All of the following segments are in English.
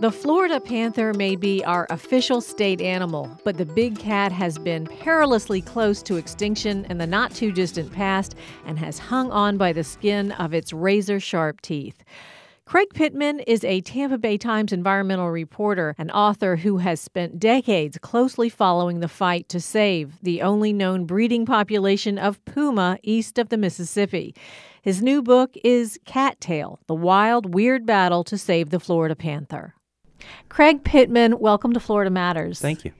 The Florida panther may be our official state animal, but the big cat has been perilously close to extinction in the not too distant past and has hung on by the skin of its razor sharp teeth. Craig Pittman is a Tampa Bay Times environmental reporter and author who has spent decades closely following the fight to save the only known breeding population of puma east of the Mississippi. His new book is Cat Tale The Wild, Weird Battle to Save the Florida Panther. Craig Pittman, welcome to Florida Matters. Thank you.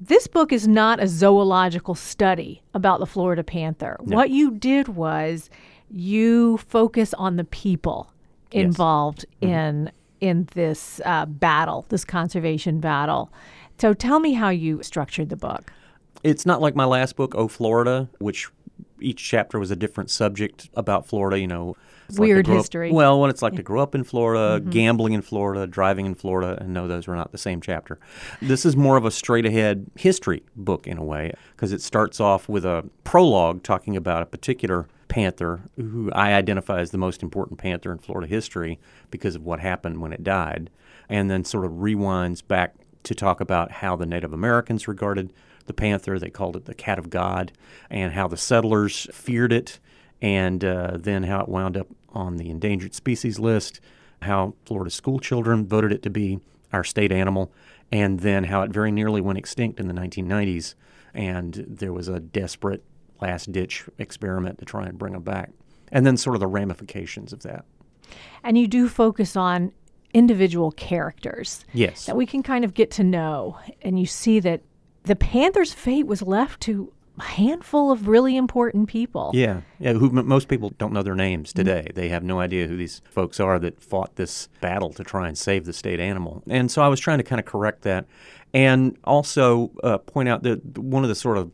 This book is not a zoological study about the Florida panther. No. What you did was you focus on the people Yes. involved in in this uh, battle, this conservation battle. So tell me how you structured the book. It's not like my last book, Oh Florida, which each chapter was a different subject about Florida. You know, like Weird up- history. Mm-hmm. well, what it's like to grow up in Florida, gambling in Florida, driving in Florida, and no, those were not the same chapter. This is more of a straight ahead history book in a way because it starts off with a prologue talking about a particular panther who I identify as the most important panther in Florida history because of what happened when it died, and then sort of rewinds back to talk about how the Native Americans regarded the panther. They called it the cat of God, and how the settlers feared it, and uh, then how it wound up on the endangered species list, how Florida school children voted it to be our state animal, and then how it very nearly went extinct in the 1990s, and there was a desperate last ditch experiment to try and bring them back, and then sort of the ramifications of that. And you do focus on individual characters Yes. that we can kind of get to know. And you see that the panther's fate was left to handful of really important people. Yeah, yeah. Who m- most people don't know their names today. They have no idea who these folks are that fought this battle to try and save the state animal. And so I was trying to kind of correct that, and also uh, point out that one of the sort of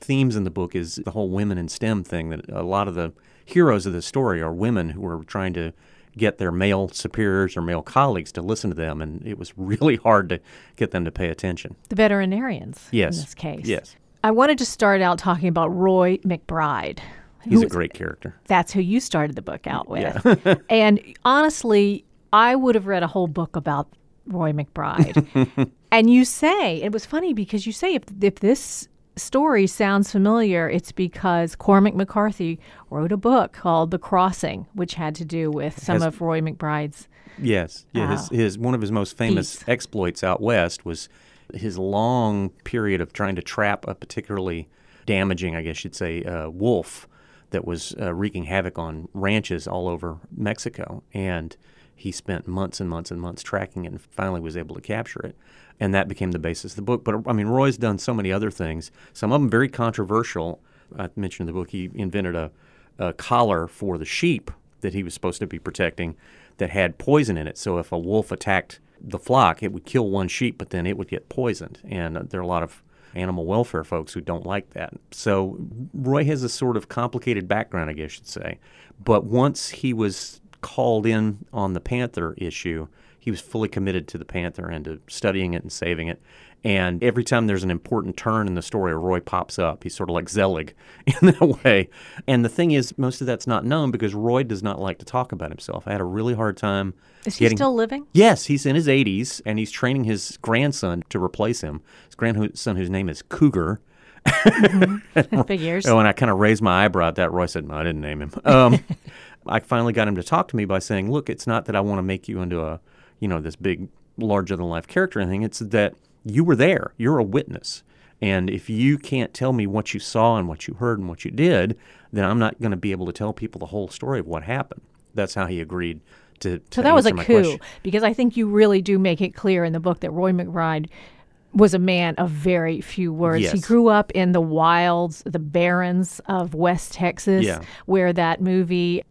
themes in the book is the whole women in STEM thing. That a lot of the heroes of the story are women who are trying to get their male superiors or male colleagues to listen to them, and it was really hard to get them to pay attention. The veterinarians Yes. in this case. Yes, I wanted to start out talking about Roy McBride. he's a great character. That's who you started the book out with. Yeah. and honestly, I would have read a whole book about Roy McBride. and you say, it was funny because you say if, if this story sounds familiar, it's because Cormac McCarthy wrote a book called The Crossing, which had to do with some Has- of Roy McBride's. Yes, yeah. His, uh, his one of his most famous Feats. exploits out west was his long period of trying to trap a particularly damaging, I guess you'd say, uh, wolf that was uh, wreaking havoc on ranches all over Mexico, and he spent months and months and months tracking it, and finally was able to capture it, and that became the basis of the book. But I mean, Roy's done so many other things. Some of them very controversial. I mentioned in the book he invented a, a collar for the sheep that he was supposed to be protecting that had poison in it. So if a wolf attacked the flock, it would kill one sheep, but then it would get poisoned. And uh, there are a lot of animal welfare folks who don't like that. So Roy has a sort of complicated background, I guess you'd say. But once he was called in on the panther issue, he was fully committed to the panther and to studying it and saving it. And every time there's an important turn in the story, Roy pops up. He's sort of like Zelig in that way. And the thing is, most of that's not known because Roy does not like to talk about himself. I had a really hard time. Is he still living? Yes, he's in his 80s and he's training his grandson to replace him. His grandson, whose name is Cougar. Figures. Oh, and I kind of raised my eyebrow at that. Roy said, no, I didn't name him. Um, I finally got him to talk to me by saying, look, it's not that I want to make you into a, you know, this big, larger than life character or anything. It's that you were there. You're a witness. And if you can't tell me what you saw and what you heard and what you did, then I'm not going to be able to tell people the whole story of what happened. That's how he agreed to. to So that was a coup question. because I think you really do make it clear in the book that Roy McBride was a man of very few words. He grew up in the wilds, the barrens of West Texas, Yeah. where that movie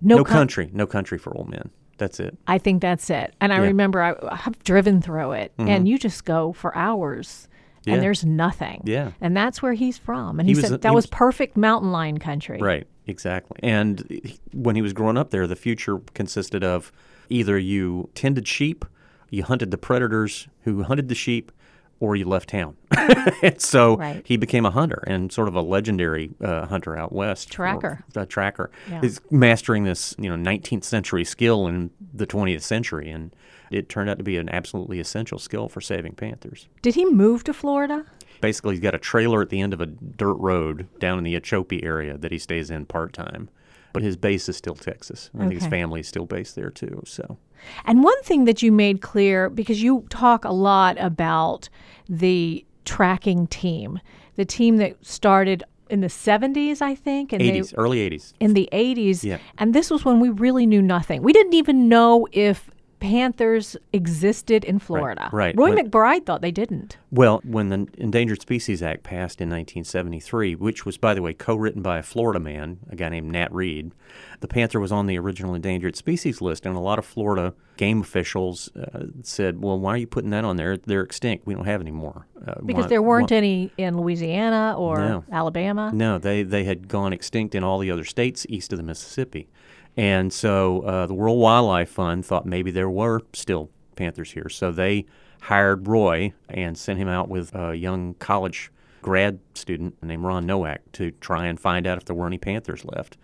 No, No Coun- country, no country for old men. That's it. I think that's it. And I Yeah. remember I, I've driven through it, mm-hmm. and you just go for hours, Yeah. and there's nothing. Yeah. And that's where he's from. And He he, said a- that he was, was- perfect mountain lion country. Right, exactly. And he- when he was growing up there, the future consisted of either you tended sheep, you hunted the predators who hunted the sheep, or you left town. so Right. he became a hunter and sort of a legendary uh, hunter out west. Tracker. A tracker. Yeah. He's mastering this, you know, 19th century skill in the 20th century, and it turned out to be an absolutely essential skill for saving panthers. Did he move to Florida? Basically, he's got a trailer at the end of a dirt road down in the Ochopee area that he stays in part time. But his base is still Texas. I think his family is still based there too. So And one thing that you made clear, because you talk a lot about the tracking team, the team that started in the 70s, I think, and 80s, they early 80s. in the 80s. Yeah. And this was when we really knew nothing. We didn't even know if panthers existed in Florida. right. Roy When- McBride thought they didn't. Well, when the Endangered Species Act passed in 1973, which was, by the way, co written by a Florida man, a guy named Nat Reed, the panther was on the original endangered species list, and a lot of Florida game officials uh, said, Well, why are you putting that on there? They're extinct. We don't have any more. Uh, Because why- there weren't why- any in Louisiana or No. Alabama. No, they, they had gone extinct in all the other states east of the Mississippi. And so uh, the World Wildlife Fund thought maybe there were still panthers here. So they hired Roy and sent him out with a young college grad student named Ron Nowak to try and find out if there were any panthers left.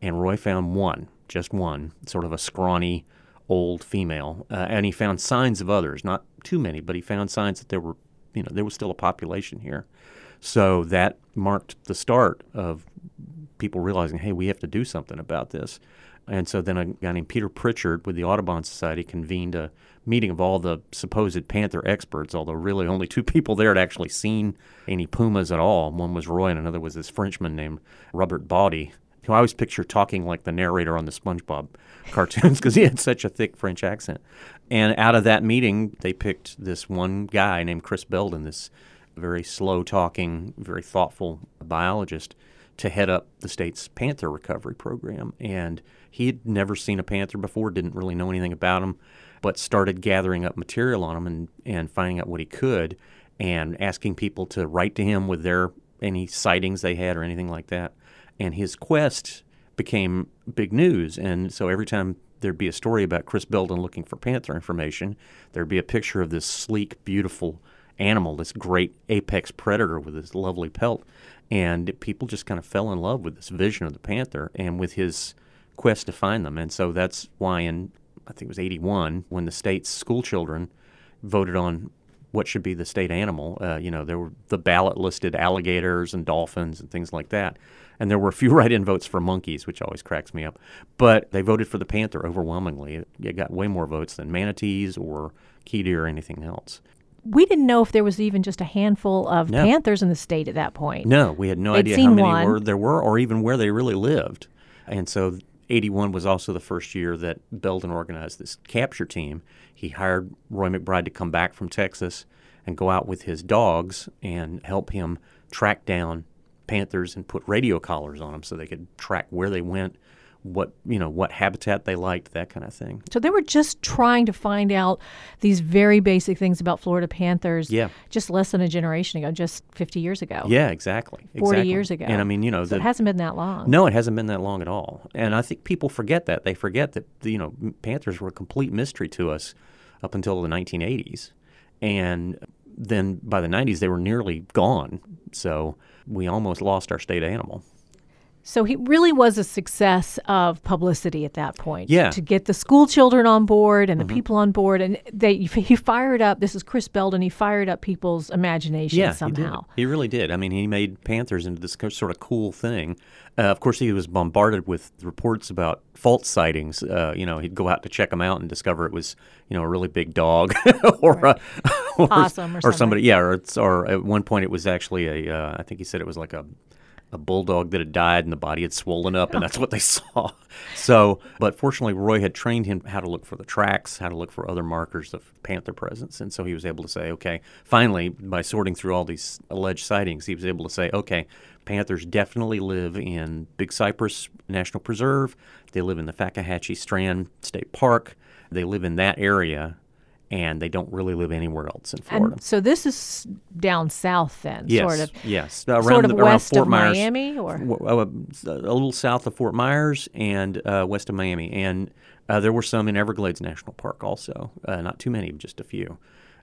And Roy found one, just one, sort of a scrawny old female. Uh, and he found signs of others, not too many, but he found signs that there were, you know, there was still a population here. So that marked the start of people realizing, hey, we have to do something about this. And so then a guy named Peter Pritchard with the Audubon Society convened a meeting of all the supposed panther experts, although really only two people there had actually seen any pumas at all. One was Roy, and another was this Frenchman named Robert Baudy, who I always picture talking like the narrator on the SpongeBob cartoons because he had such a thick French accent. And out of that meeting, they picked this one guy named Chris Belden, this very slow talking, very thoughtful biologist to head up the state's panther recovery program. And he had never seen a panther before, didn't really know anything about them, but started gathering up material on them and, and finding out what he could and asking people to write to him with their any sightings they had or anything like that. And his quest became big news. And so every time there'd be a story about Chris Belden looking for panther information, there'd be a picture of this sleek, beautiful animal, this great apex predator with this lovely pelt. And people just kind of fell in love with this vision of the panther and with his quest to find them. And so that's why in, I think it was 81, when the state's school children voted on what should be the state animal. Uh, you know, there were the ballot listed alligators and dolphins and things like that. And there were a few write in votes for monkeys, which always cracks me up. But they voted for the panther overwhelmingly. It, it got way more votes than manatees or key deer or anything else. We didn't know if there was even just a handful of No. panthers in the state at that point. No, we had no They'd idea how many one. were there were or even where they really lived. And so 81 was also the first year that Belden organized this capture team. He hired Roy McBride to come back from Texas and go out with his dogs and help him track down panthers and put radio collars on them so they could track where they went, what, you know, what habitat they liked, that kind of thing. So they were just trying to find out these very basic things about Florida panthers Yeah. just less than a generation ago, just 50 years ago. Yeah, exactly. 40 exactly. years ago. And I mean, you know, So it hasn't been that long. No, it hasn't been that long at all. And I think people forget that. They forget that you know panthers were a complete mystery to us up until the 1980s, and then by the 90s they were nearly gone. So we almost lost our state animal. So he really was a success of publicity at that point. Yeah. Mm-hmm. To get the school children on board and the people on board. And they he fired up, this is Chris Belden, he fired up people's imagination Yeah, somehow. he did. He really did. I mean, he made panthers into this sort of cool thing. Uh, of course, he was bombarded with reports about false sightings. Uh, you know, he'd go out to check them out and discover it was, you know, a really big dog or Right. a or, Possum or somebody. Yeah, or it's, or at one point it was actually a. Uh, I think he said it was like a a bulldog that had died and the body had swollen up, and that's what they saw. So, but fortunately, Roy had trained him how to look for the tracks, how to look for other markers of panther presence, and so he was able to say, okay, finally, by sorting through all these alleged sightings, he was able to say, okay, panthers definitely live in Big Cypress National Preserve. They live in the Fakahatchee Strand State Park. They live in that area and they don't really live anywhere else in Florida. And so this is down south then, yes, sort of. Yes, around sort of the, west Fort of Myers, Miami, or uh, a little south of Fort Myers and uh, west of Miami, and uh, there were some in Everglades National Park also. Uh, not too many, just a few.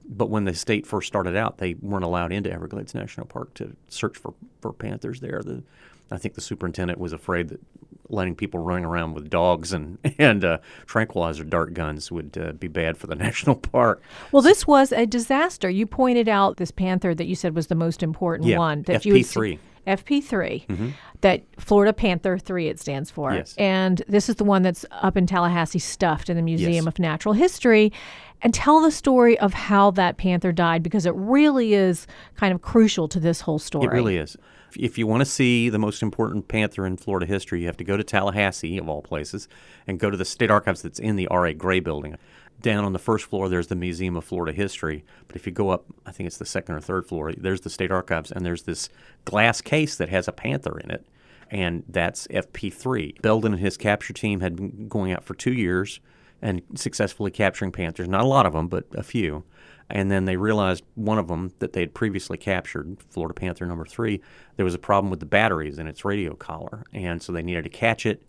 But when the state first started out, they weren't allowed into Everglades National Park to search for, for panthers there. The, I think the superintendent was afraid that letting people running around with dogs and and uh, tranquilizer dart guns would uh, be bad for the national park. Well, this was a disaster. You pointed out this panther that you said was the most important yeah, one that FP3. you had FP3, mm-hmm. that Florida Panther 3 it stands for. Yes. And this is the one that's up in Tallahassee stuffed in the Museum Yes. of Natural History. And tell the story of how that panther died because it really is kind of crucial to this whole story. It really is. If- you want to see the most important panther in Florida history, you have to go to Tallahassee, of all places, and go to the state archives that's in the R.A. Gray building. Down on the first floor, there's the Museum of Florida History. But if you go up, I think it's the second or third floor, there's the state archives, and there's this glass case that has a panther in it, and that's FP3. Belden and his capture team had been going out for two years and successfully capturing panthers. Not a lot of them, but a few. And then they realized one of them that they had previously captured, Florida Panther number three, there was a problem with the batteries in its radio collar. And so they needed to catch it,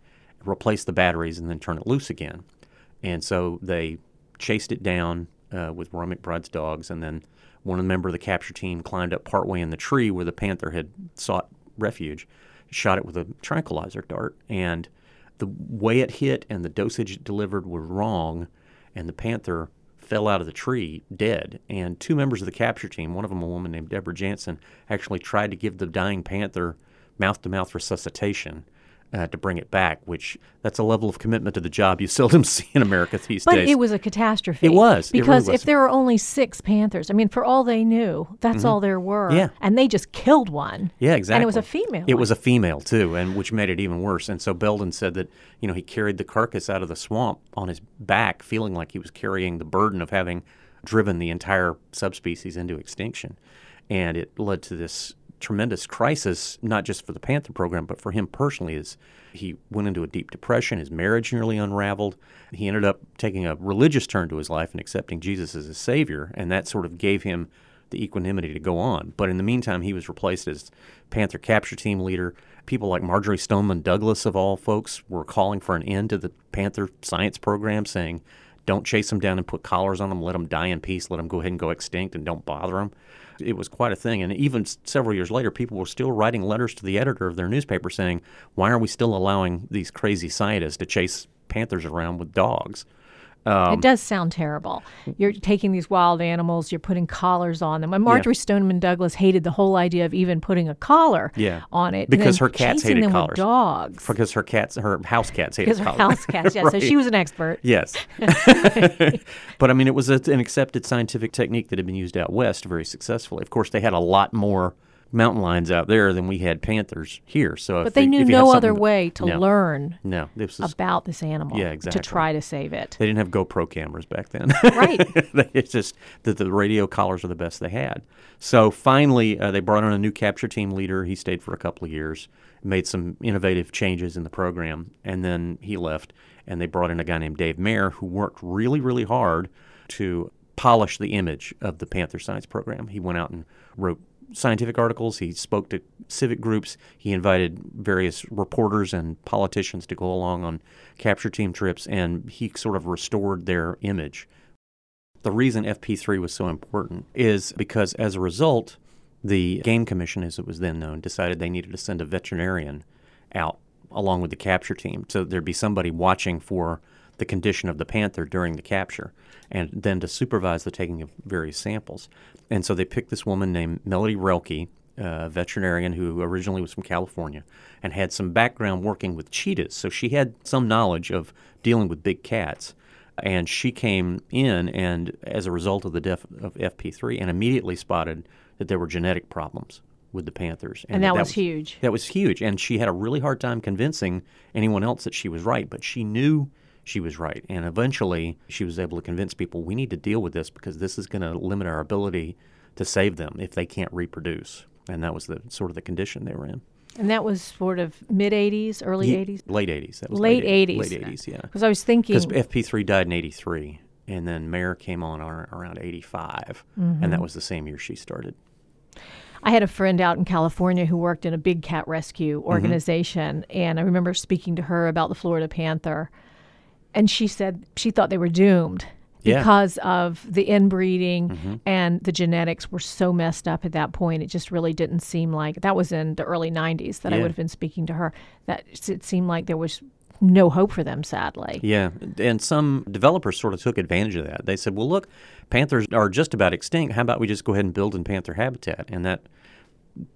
replace the batteries, and then turn it loose again. And so they chased it down uh, with Roy McBride's dogs. And then one member of the capture team climbed up partway in the tree where the panther had sought refuge, shot it with a tranquilizer dart. And the way it hit and the dosage it delivered were wrong, and the panther fell out of the tree dead. And two members of the capture team, one of them a woman named Deborah Jansen, actually tried to give the dying panther mouth to mouth resuscitation. Uh, to bring it back, which that's a level of commitment to the job you seldom see in America these But days. it was a catastrophe. It was. It really Because was. if there were only six panthers, I mean, for all they knew, that's all there were. Mm-hmm. Yeah. And they just killed one. Yeah, exactly. And it was a female. It one. was a female too, and which made it even worse. And so Belden said that you know he carried the carcass out of the swamp on his back, feeling like he was carrying the burden of having driven the entire subspecies into extinction, and it led to this tremendous crisis, not just for the Panther program, but for him personally. As he went into a deep depression, his marriage nearly unraveled. He ended up taking a religious turn to his life and accepting Jesus as his savior, and that sort of gave him the equanimity to go on. But in the meantime, he was replaced as Panther capture team leader. People like Marjory Stoneman Douglas, of all folks, were calling for an end to the Panther science program, saying, don't chase them down and put collars on them, let them die in peace, let them go ahead and go extinct, and don't bother them. It was quite a thing. And even several years later, people were still writing letters to the editor of their newspaper saying, why are we still allowing these crazy scientists to chase panthers around with dogs? Um, it does sound terrible. You're taking these wild animals, you're putting collars on them. And Marjory Stoneman Douglas hated the whole idea of even putting a collar Yeah. on it. Because her cats hated them collars. With dogs. because her cats, her house cats hated Because her collars. house cats, yeah. So she was an expert. Yes. but I mean, it was a, an accepted scientific technique that had been used out west very successfully. Of course, they had a lot more mountain lions out there than we had panthers here. So, But if they you- knew no other way to no, learn No, this about this animal Yeah, exactly. to try to save it. they didn't have GoPro cameras back then. Right. It's just that the radio collars are the best they had. So finally, uh, they brought in a new capture team leader. He stayed for a couple of years, made some innovative changes in the program, and then he left. And they brought in a guy named Dave Maehr who worked really, really hard to polish the image of the Panther Science Program. He went out and wrote scientific articles. He spoke to civic groups. He invited various reporters and politicians to go along on capture team trips, and he sort of restored their image. The reason FP3 was so important is because as a result, the Game Commission, as it was then known, decided they needed to send a veterinarian out along with the capture team. So there'd be somebody watching for the condition of the panther during the capture and then to supervise the taking of various samples. And so they picked this woman named Melody Roelke, a veterinarian who originally was from California and had some background working with cheetahs. So she had some knowledge of dealing with big cats. And she came in and as a result of the death of FP3 and immediately spotted that there were genetic problems with the Panthers. And that was huge. That was huge. And she had a really hard time convincing anyone else that she was right, but she knew she was right. And eventually she was able to convince people we need to deal with this because this is going to limit our ability to save them if they can't reproduce. And that was the sort of the condition they were in. And that was sort of mid 80s, early Ye- 80s? Late 80s. That was Late late 80s. Late 80s, yeah. Because I was thinking. Because FP3 died in 83, and then Maehr came on around 85, Mm-hmm. and that was the same year she started. I had a friend out in California who worked in a big cat rescue Mm-hmm. organization, and I remember speaking to her about the Florida panther, and she said she thought they were doomed Yeah. Mm-hmm. because of the inbreeding and the genetics were so messed up at that point. It just really didn't seem like that was in the early '90s that I would have been speaking to her. That it seemed like there was no hope for them, sadly. Yeah, and some developers sort of took advantage of that. They said, "Well, look, panthers are just about extinct. How about we just go ahead and build in panther habitat?" And that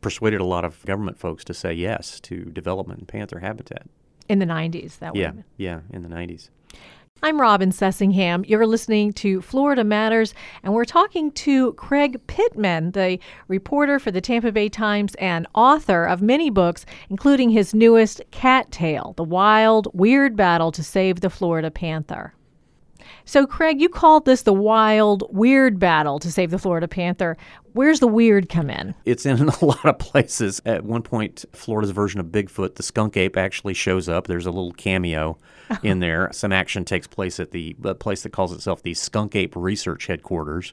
persuaded a lot of government folks to say yes to development in panther habitat. In the '90s, that Yeah, yeah, in the 90s. I'm Robin Sussingham. You're listening to Florida Matters, and we're talking to Craig Pittman, the reporter for the Tampa Bay Times and author of many books, including his newest, Cat Tale The Wild, Weird Battle to Save the Florida Panther. So, Craig, you called this the wild, weird battle to save the Florida Panther. Where's the weird come in? It's in a lot of places. At one point, Florida's version of Bigfoot, the skunk ape, actually shows up. There's a little cameo in there. Some action takes place at the place that calls itself the Skunk Ape Research Headquarters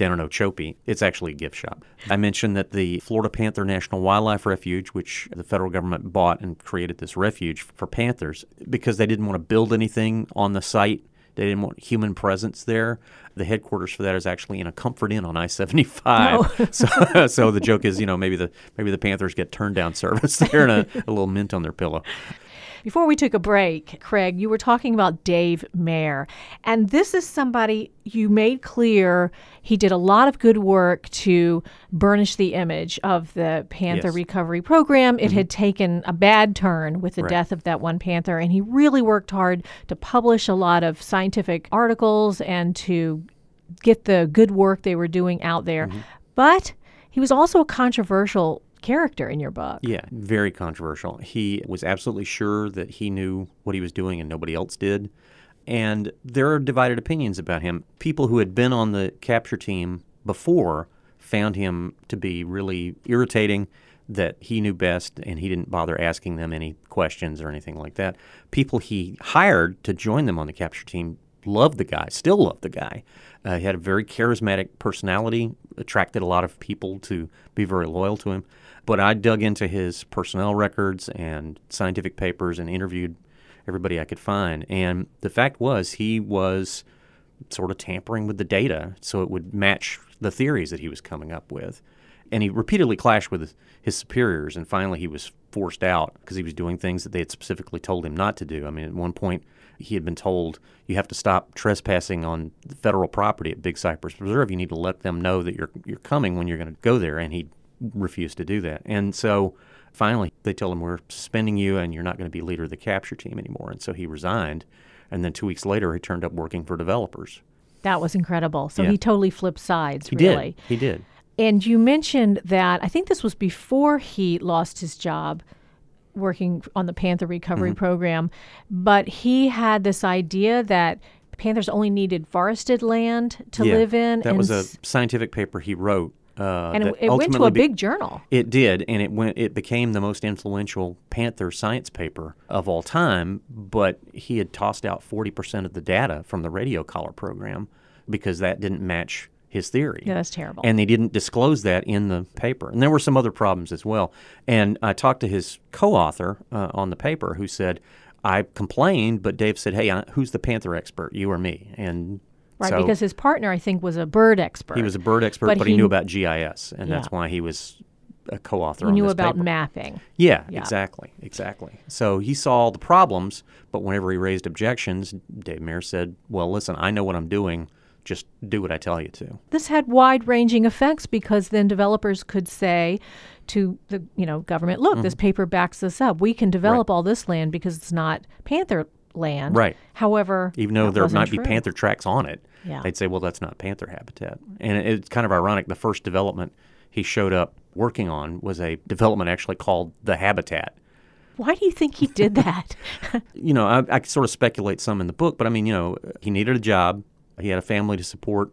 down in Ochopee. It's actually a gift shop. I mentioned that the Florida Panther National Wildlife Refuge, which the federal government bought and created this refuge for panthers because they didn't want to build anything on the site. They didn't want human presence there. The headquarters for that is actually in a Comfort Inn on I-75. so, so the joke is, you know, maybe the maybe the Panthers get turned down service there and a, a little mint on their pillow. Before we took a break, Craig, you were talking about Dave Maehr. And this is somebody you made clear he did a lot of good work to burnish the image of the Panther Yes. Recovery Program. It had mm-hmm. taken a bad turn with the Right. death of that one panther, and he really worked hard to publish a lot of scientific articles and to get the good work they were doing out there. Mm-hmm. But he was also a controversial character in your book. Yeah, very controversial. He was absolutely sure that he knew what he was doing and nobody else did. And there are divided opinions about him. People who had been on the capture team before found him to be really irritating, that he knew best and he didn't bother asking them any questions or anything like that. People he hired to join them on the capture team loved the guy, still loved the guy. Uh, he had a very charismatic personality, attracted a lot of people to be very loyal to him. But I dug into his personnel records and scientific papers and interviewed everybody I could find. And the fact was, he was sort of tampering with the data so it would match the theories that he was coming up with. And he repeatedly clashed with his superiors, and finally he was forced out because he was doing things that they had specifically told him not to do. I mean, at one point, he had been told, you have to stop trespassing on federal property at Big Cypress Preserve. You need to let them know that you're, you're coming when you're going to go there. And he refused to do that. And so finally, they told him, we're suspending you and you're not going to be leader of the capture team anymore. And so he resigned. And then two weeks later, he turned up working for developers. That was incredible. So Yeah. he totally flipped sides, He really. did. He did. And you mentioned that I think this was before he lost his job working on the Panther Recovery Mm-hmm. Program, but he had this idea that panthers only needed forested land to Yeah, live in. That was a scientific paper he wrote. Uh, and it, it went to a be- big journal. It did, and it went. It became the most influential Panther science paper of all time. But he had tossed out forty percent of the data from the radio collar program because that didn't match his theory. Yeah, that's terrible. And they didn't disclose that in the paper. And there were some other problems as well. And I talked to his co-author uh, on the paper who said, "I complained, but Dave said, hey, I, who's the Panther expert, you or me?" And Right, so because his partner, I think, was a bird expert. he was a bird expert, But but, he, he- knew about GIS, and that's why he was a co-author. He on knew about paper. mapping. Yeah, Yeah. exactly, exactly. So he saw all the problems, but whenever he raised objections, Dave Maehr said, "Well, listen, I know what I'm doing. Just do what I tell you to." This had wide-ranging effects because then developers could say to the you know government, "Look, Mm-hmm. this paper backs this up. We can develop all this land because it's not panther land." Right. However, Even though there might be panther tracks on it, Yeah. they'd say, "Well, that's not panther habitat." And it- it's kind of ironic. The first development he showed up working on was a development actually called the habitat. Why do you think he did that? you know, I, I sort of speculate some in the book, but I mean, you know, he needed a job, he had a family to support,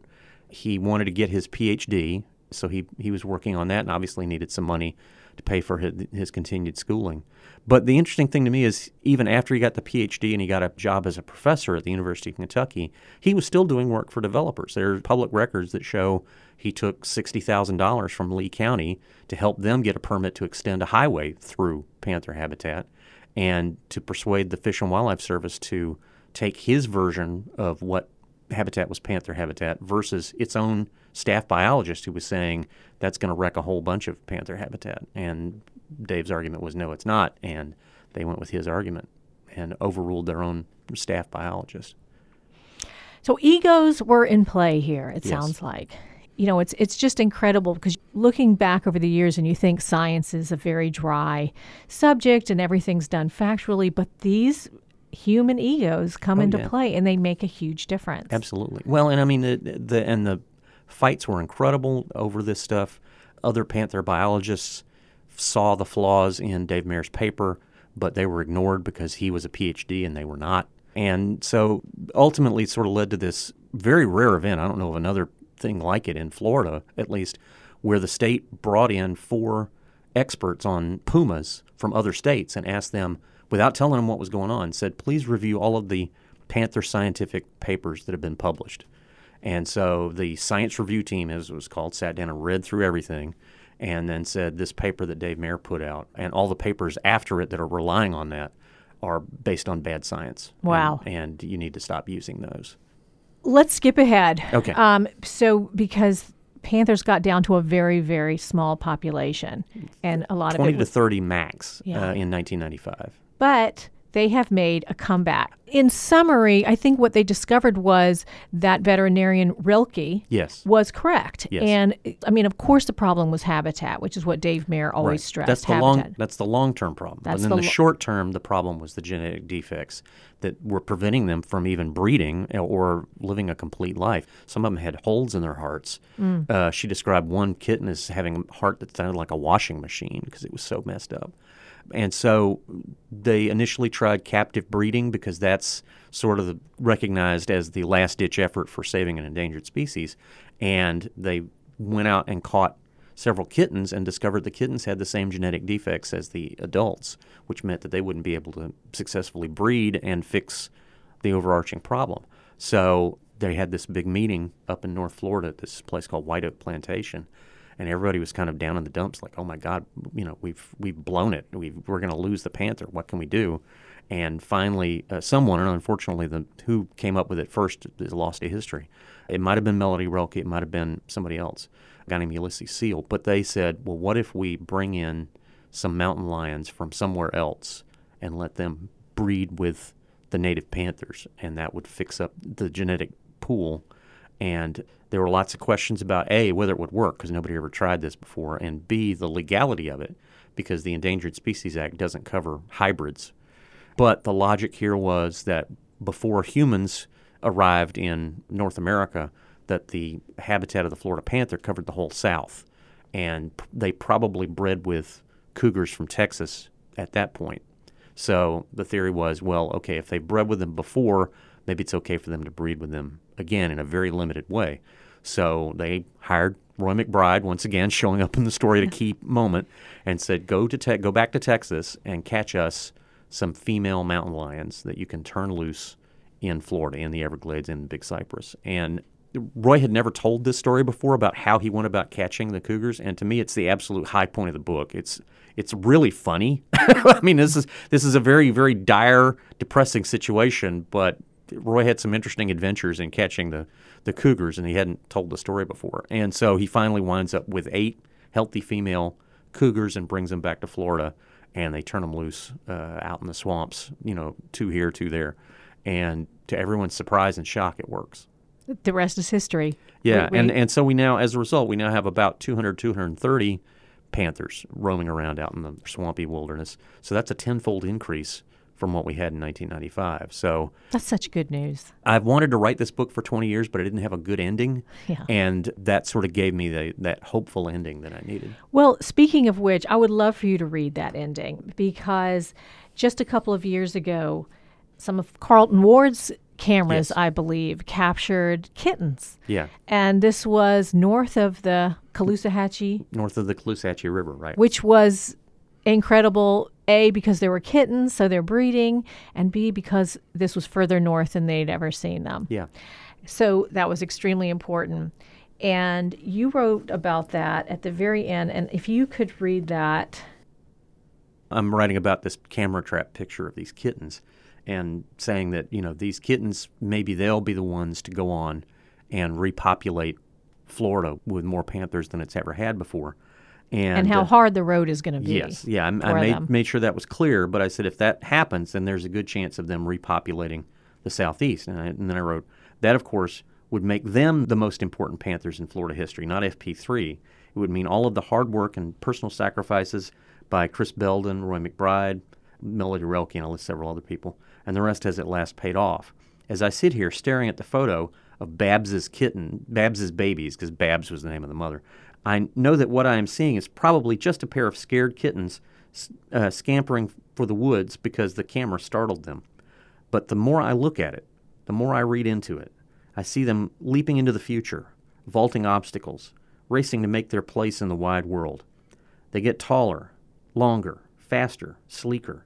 he wanted to get his PhD, so he he was working on that, and obviously needed some money to pay for his, his continued schooling. But the interesting thing to me is, even after he got the PhD and he got a job as a professor at the University of Kentucky, he was still doing work for developers. There are public records that show he took $60,000 from Lee County to help them get a permit to extend a highway through panther habitat and to persuade the Fish and Wildlife Service to take his version of what habitat was panther habitat versus its own staff biologist who was saying that's going to wreck a whole bunch of panther habitat. And Dave's argument was no, it's not. And they went with his argument and overruled their own staff biologist. So egos were in play here, it Yes. sounds like. You know, it's it's just incredible because looking back over the years and you think science is a very dry subject and everything's done factually, but these human egos come Oh, into yeah. play and they make a huge difference. Absolutely. Well, and I mean the, the and the fights were incredible over this stuff. Other panther biologists saw the flaws in Dave Maehr's paper, but they were ignored because he was a PhD and they were not. And so ultimately, it sort of led to this very rare event. I don't know of another thing like it in Florida, at least, where the state brought in four experts on pumas from other states and asked them, without telling them what was going on, said, please review all of the Panther scientific papers that have been published. And so the science review team, as it was called, sat down and read through everything and then said, this paper that Dave Maehr put out and all the papers after it that are relying on that are based on bad science. And- Wow. And, you need to stop using those. Let's skip ahead. Okay. Um, so because panthers got down to a very very small population, and a lot of 20 to was 30 max Yeah. uh, in 1995. but they have made a comeback. In summary, I think what they discovered was that veterinarian Roelke Yes. was correct. Yes. And I mean, of course, the problem was habitat, which is what Dave Maehr always Right. stressed. That's the habitat. long. That's the long-term problem. That's and then the the, lo- short term, the problem was the genetic defects that were preventing them from even breeding or living a complete life. Some of them had holes in their hearts. Mm. Uh, she described one kitten as having a heart that sounded like a washing machine because it was so messed up. And so they initially tried captive breeding because that's sort of the, recognized as the last ditch effort for saving an endangered species. And they went out and caught several kittens and discovered the kittens had the same genetic defects as the adults, which meant that they wouldn't be able to successfully breed and fix the overarching problem. So they had this big meeting up in North Florida at this place called White Oak Plantation, and everybody was kind of down in the dumps, like, "Oh my God, you know, we've we've blown it. We've, we're going to lose the panther. What can we do?" And finally, uh, someone, and unfortunately, the who came up with it first is lost to history. It might have been Melody Roelke. It might have been somebody else, a guy named Ulysses Seal. But they said, "Well, what if we bring in some mountain lions from somewhere else and let them breed with the native panthers, and that would fix up the genetic pool. And there were lots of questions about A, whether it would work, because nobody ever tried this before, and B, the legality of it, because the Endangered Species Act doesn't cover hybrids. But the logic here was that before humans arrived in North America, that the habitat of the Florida panther covered the whole South, and they probably bred with cougars from Texas at that point. So the theory was, well, okay, if they bred with them before, maybe it's okay for them to breed with them again in a very limited way. So they hired Roy McBride once again, showing up in the story at a key moment, and said, "Go to te- go back to Texas and catch us some female mountain lions that you can turn loose in Florida, in the Everglades, in Big Cypress." And Roy had never told this story before about how he went about catching the cougars, and to me, it's the absolute high point of the book. It's it's really funny. I mean, this is this is a very very dire, depressing situation, but Roy had some interesting adventures in catching the the cougars, and he hadn't told the story before. And so he finally winds up with eight healthy female cougars and brings them back to Florida, and they turn them loose uh, out in the swamps. You know, two here, two there, and to everyone's surprise and shock, it works. The rest is history. Yeah, We- and, and so we now, as a result, we now have about 200, 230 panthers roaming around out in the swampy wilderness. So that's a tenfold increase from what we had in 1995. So That's such good news. I've wanted to write this book for 20 years, but I didn't have a good ending. Yeah. And that sort of gave me the, that hopeful ending that I needed. Well, speaking of which, I would love for you to read that ending because just a couple of years ago, some of Carlton Ward's cameras, Yes. I believe, captured kittens. Yeah. And this was north of the Caloosahatchee, North of the Caloosahatchee River, right? which was incredible. A, because there were kittens, so they're breeding, and B, because this was further north than they'd ever seen them. Yeah. So that was extremely important. And you wrote about that at the very end. And if you could read that. I'm writing about this camera trap picture of these kittens and saying that, you know, these kittens, maybe they'll be the ones to go on and repopulate Florida with more panthers than it's ever had before. And, and how uh, hard the road is going to be. Yes, yeah, I, I made, them. made sure that was clear. But I said if that happens, then there's a good chance of them repopulating the southeast. And, I, and then I wrote that, of course, would make them the most important Panthers in Florida history, not FP3. It would mean all of the hard work and personal sacrifices by Chris Belden, Roy McBride, Melody Roelke, and I'll list several other people, and the rest has at last paid off. As I sit here staring at the photo of Babs's kitten, Babs's babies, because Babs was the name of the mother, I know that what I am seeing is probably just a pair of scared kittens uh, scampering for the woods because the camera startled them. But the more I look at it, the more I read into it. I see them leaping into the future, vaulting obstacles, racing to make their place in the wide world. They get taller, longer, faster, sleeker.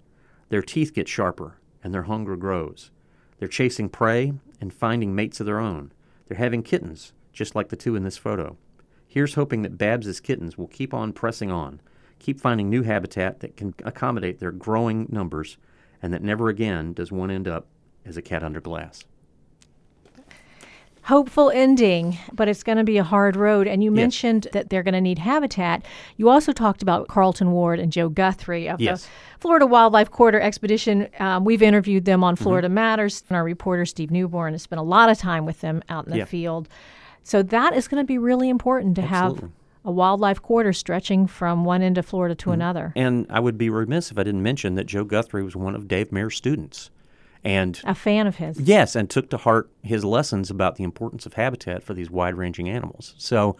Their teeth get sharper, and their hunger grows. They're chasing prey and finding mates of their own. They're having kittens, just like the two in this photo. Here's hoping that Babs's kittens will keep on pressing on, keep finding new habitat that can accommodate their growing numbers, and that never again does one end up as a cat under glass. Hopeful ending, but it's going to be a hard road. And you Yes. mentioned that they're going to need habitat. You also talked about Carlton Ward and Joe Guthrie of Yes. the Florida Wildlife Corridor Expedition. Um, we've interviewed them Mm-hmm. on Florida Matters, and our reporter Steve Newborn has spent a lot of time with them out in the Yeah. field. So that is going to be really important to have a wildlife corridor stretching from one end of Florida to mm-hmm. another. And I would be remiss if I didn't mention that Joe Guthrie was one of Dave Maehr's students. And A fan of his. Yes, and took to heart his lessons about the importance of habitat for these wide ranging animals. So,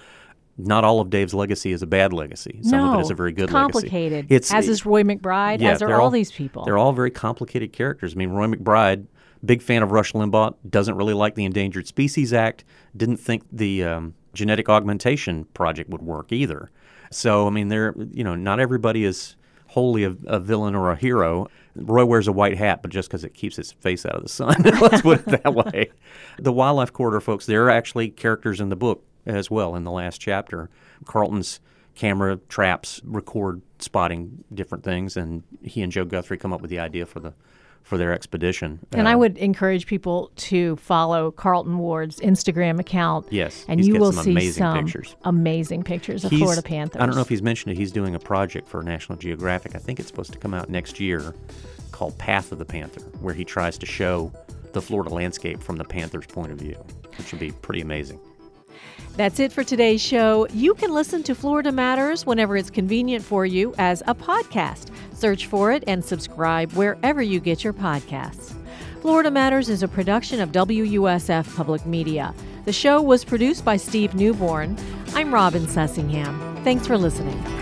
not all of Dave's legacy is a bad legacy. Some no, of it is a very good it's legacy. complicated. It's as is Roy McBride, yeah, as are they're all, these people. They're all very complicated characters. I mean, Roy McBride, big fan of Rush Limbaugh, doesn't really like the Endangered Species Act, didn't think the um, genetic augmentation project would work either. So, I mean, they're, you know, not everybody is wholly a, a villain or a hero. Roy wears a white hat, but just because it keeps his face out of the sun. Let's put it that way. The Wildlife Corridor folks, there are actually characters in the book as well in the last chapter. Carlton's camera traps record spotting different things, and he and Joe Guthrie come up with the idea for the for their expedition. And Uh, I would encourage people to follow Carlton Ward's Instagram account. Yes, and he's you will some see amazing some pictures. amazing pictures of he's- Florida panthers. I don't know if he's mentioned it. He's doing a project for National Geographic. I think it's supposed to come out next year, called Path of the Panther, where he tries to show the Florida landscape from the panther's point of view, which would be pretty amazing. That's it for today's show. You can listen to Florida Matters whenever it's convenient for you as a podcast. Search for it and subscribe wherever you get your podcasts. Florida Matters is a production of WUSF Public Media. The show was produced by Steve Newborn. I'm Robin Sussingham. Thanks for listening.